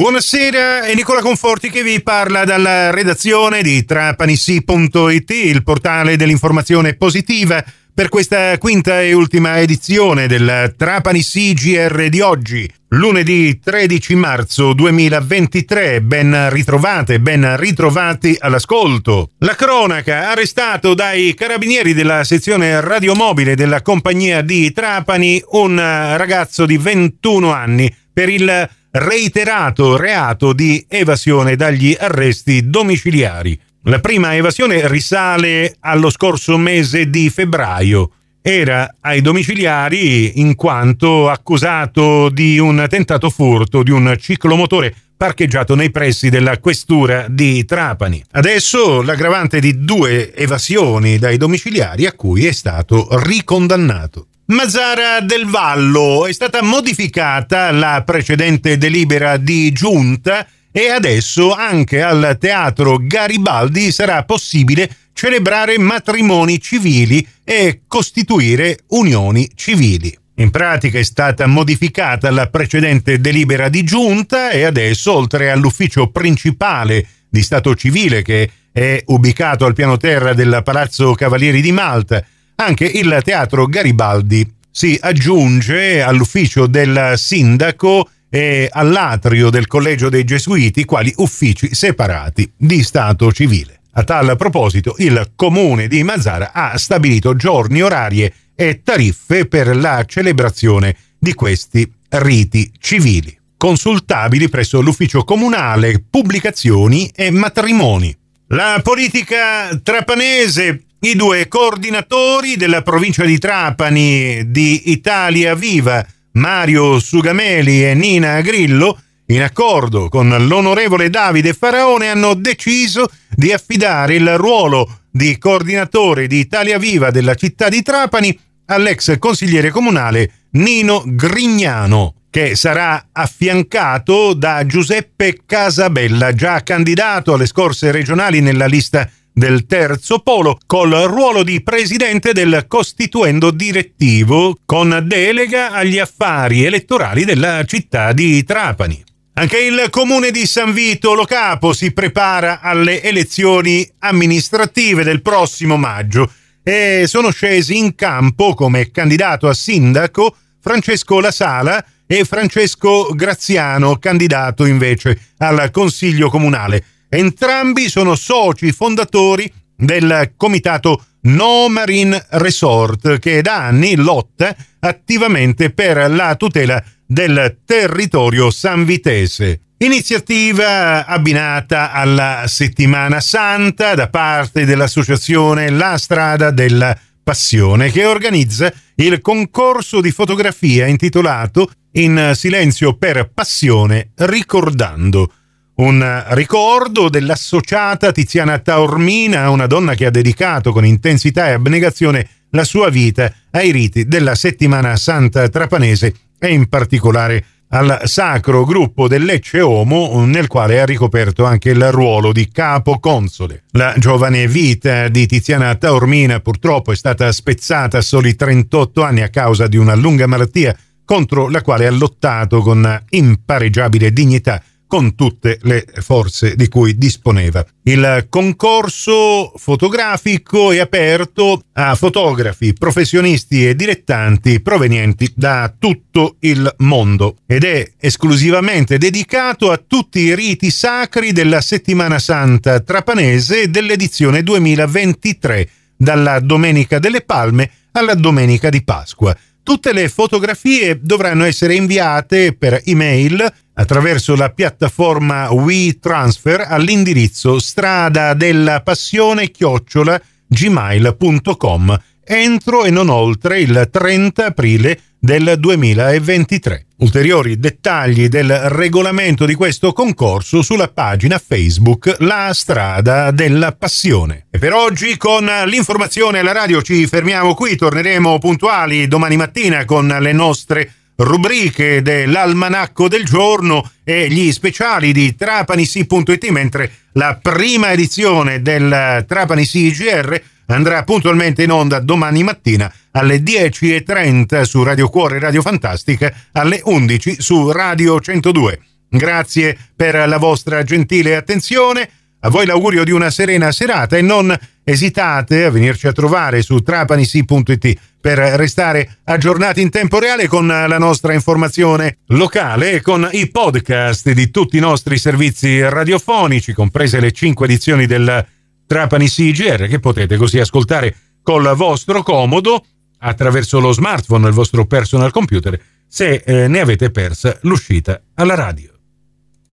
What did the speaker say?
Buonasera, è Nicola Conforti che vi parla dalla redazione di trapanissi.it, il portale dell'informazione positiva, per questa quinta e ultima edizione del Trapani CGR di oggi, lunedì 13 marzo 2023. Ben ritrovate, ben ritrovati all'ascolto. La cronaca, arrestato dai carabinieri della sezione radiomobile della compagnia di Trapani un ragazzo di 21 anni per il reiterato reato di evasione dagli arresti domiciliari. La prima evasione risale allo scorso mese di febbraio. Era ai domiciliari in quanto accusato di un tentato furto di un ciclomotore parcheggiato nei pressi della questura di Trapani. Adesso l'aggravante di due evasioni dai domiciliari a cui è stato ricondannato. Mazzara del Vallo è stata modificata la precedente delibera di giunta e adesso anche al teatro Garibaldi sarà possibile celebrare matrimoni civili e costituire unioni civili. In pratica è stata modificata la precedente delibera di giunta e adesso, oltre all'ufficio principale di Stato civile che è ubicato al piano terra del Palazzo Cavalieri di Malta, anche il Teatro Garibaldi si aggiunge all'ufficio del sindaco e all'atrio del Collegio dei Gesuiti quali uffici separati di Stato civile. A tal proposito, il comune di Mazzara ha stabilito giorni, orarie e tariffe per la celebrazione di questi riti civili, consultabili presso l'ufficio comunale Pubblicazioni e Matrimoni. La politica trapanese i due coordinatori della provincia di Trapani di Italia Viva, Mario Sugameli e Nina Grillo, in accordo con l'onorevole Davide Faraone, hanno deciso di affidare il ruolo di coordinatore di Italia Viva della città di Trapani all'ex consigliere comunale Nino Grignano, che sarà affiancato da Giuseppe Casabella, già candidato alle scorse regionali nella lista del terzo polo col ruolo di presidente del costituendo direttivo con delega agli affari elettorali della città di Trapani. Anche il comune di San Vito Lo Capo si prepara alle elezioni amministrative del prossimo maggio e sono scesi in campo come candidato a sindaco Francesco La Sala e Francesco Graziano, candidato invece al Consiglio Comunale. Entrambi sono soci fondatori del comitato No Marine Resort che da anni lotta attivamente per la tutela del territorio sanvitese. Iniziativa abbinata alla settimana santa da parte dell'associazione La Strada della Passione che organizza il concorso di fotografia intitolato In silenzio per passione ricordando un ricordo dell'associata Tiziana Taormina, una donna che ha dedicato con intensità e abnegazione la sua vita ai riti della settimana santa trapanese e in particolare al sacro gruppo del Lecce Omo, nel quale ha ricoperto anche il ruolo di capo console. La giovane vita di Tiziana Taormina purtroppo è stata spezzata a soli 38 anni a causa di una lunga malattia contro la quale ha lottato con impareggiabile dignità con tutte le forze di cui disponeva. Il concorso fotografico è aperto a fotografi, professionisti e dilettanti provenienti da tutto il mondo ed è esclusivamente dedicato a tutti i riti sacri della settimana santa trapanese dell'edizione 2023, dalla Domenica delle Palme alla Domenica di Pasqua. Tutte le fotografie dovranno essere inviate per email attraverso la piattaforma WeTransfer all'indirizzo strada della passione chiocciola gmail.com entro e non oltre il 30 aprile del 2023. Ulteriori dettagli del regolamento di questo concorso sulla pagina Facebook La Strada della Passione. E per oggi con l'informazione alla radio ci fermiamo qui, torneremo puntuali domani mattina con le nostre rubriche dell'almanacco del giorno e gli speciali di trapanisi.it, mentre la prima edizione del Trapani CGR andrà puntualmente in onda domani mattina alle 10.30 su Radio Cuore Radio Fantastica, alle 11 su Radio 102. Grazie per la vostra gentile attenzione. A voi l'augurio di una serena serata e non esitate a venirci a trovare su trapanisi.it per restare aggiornati in tempo reale con la nostra informazione locale e con i podcast di tutti i nostri servizi radiofonici, comprese le cinque edizioni del Trapani CGR che potete così ascoltare col vostro comodo attraverso lo smartphone, il vostro personal computer, se eh, ne avete persa l'uscita alla radio.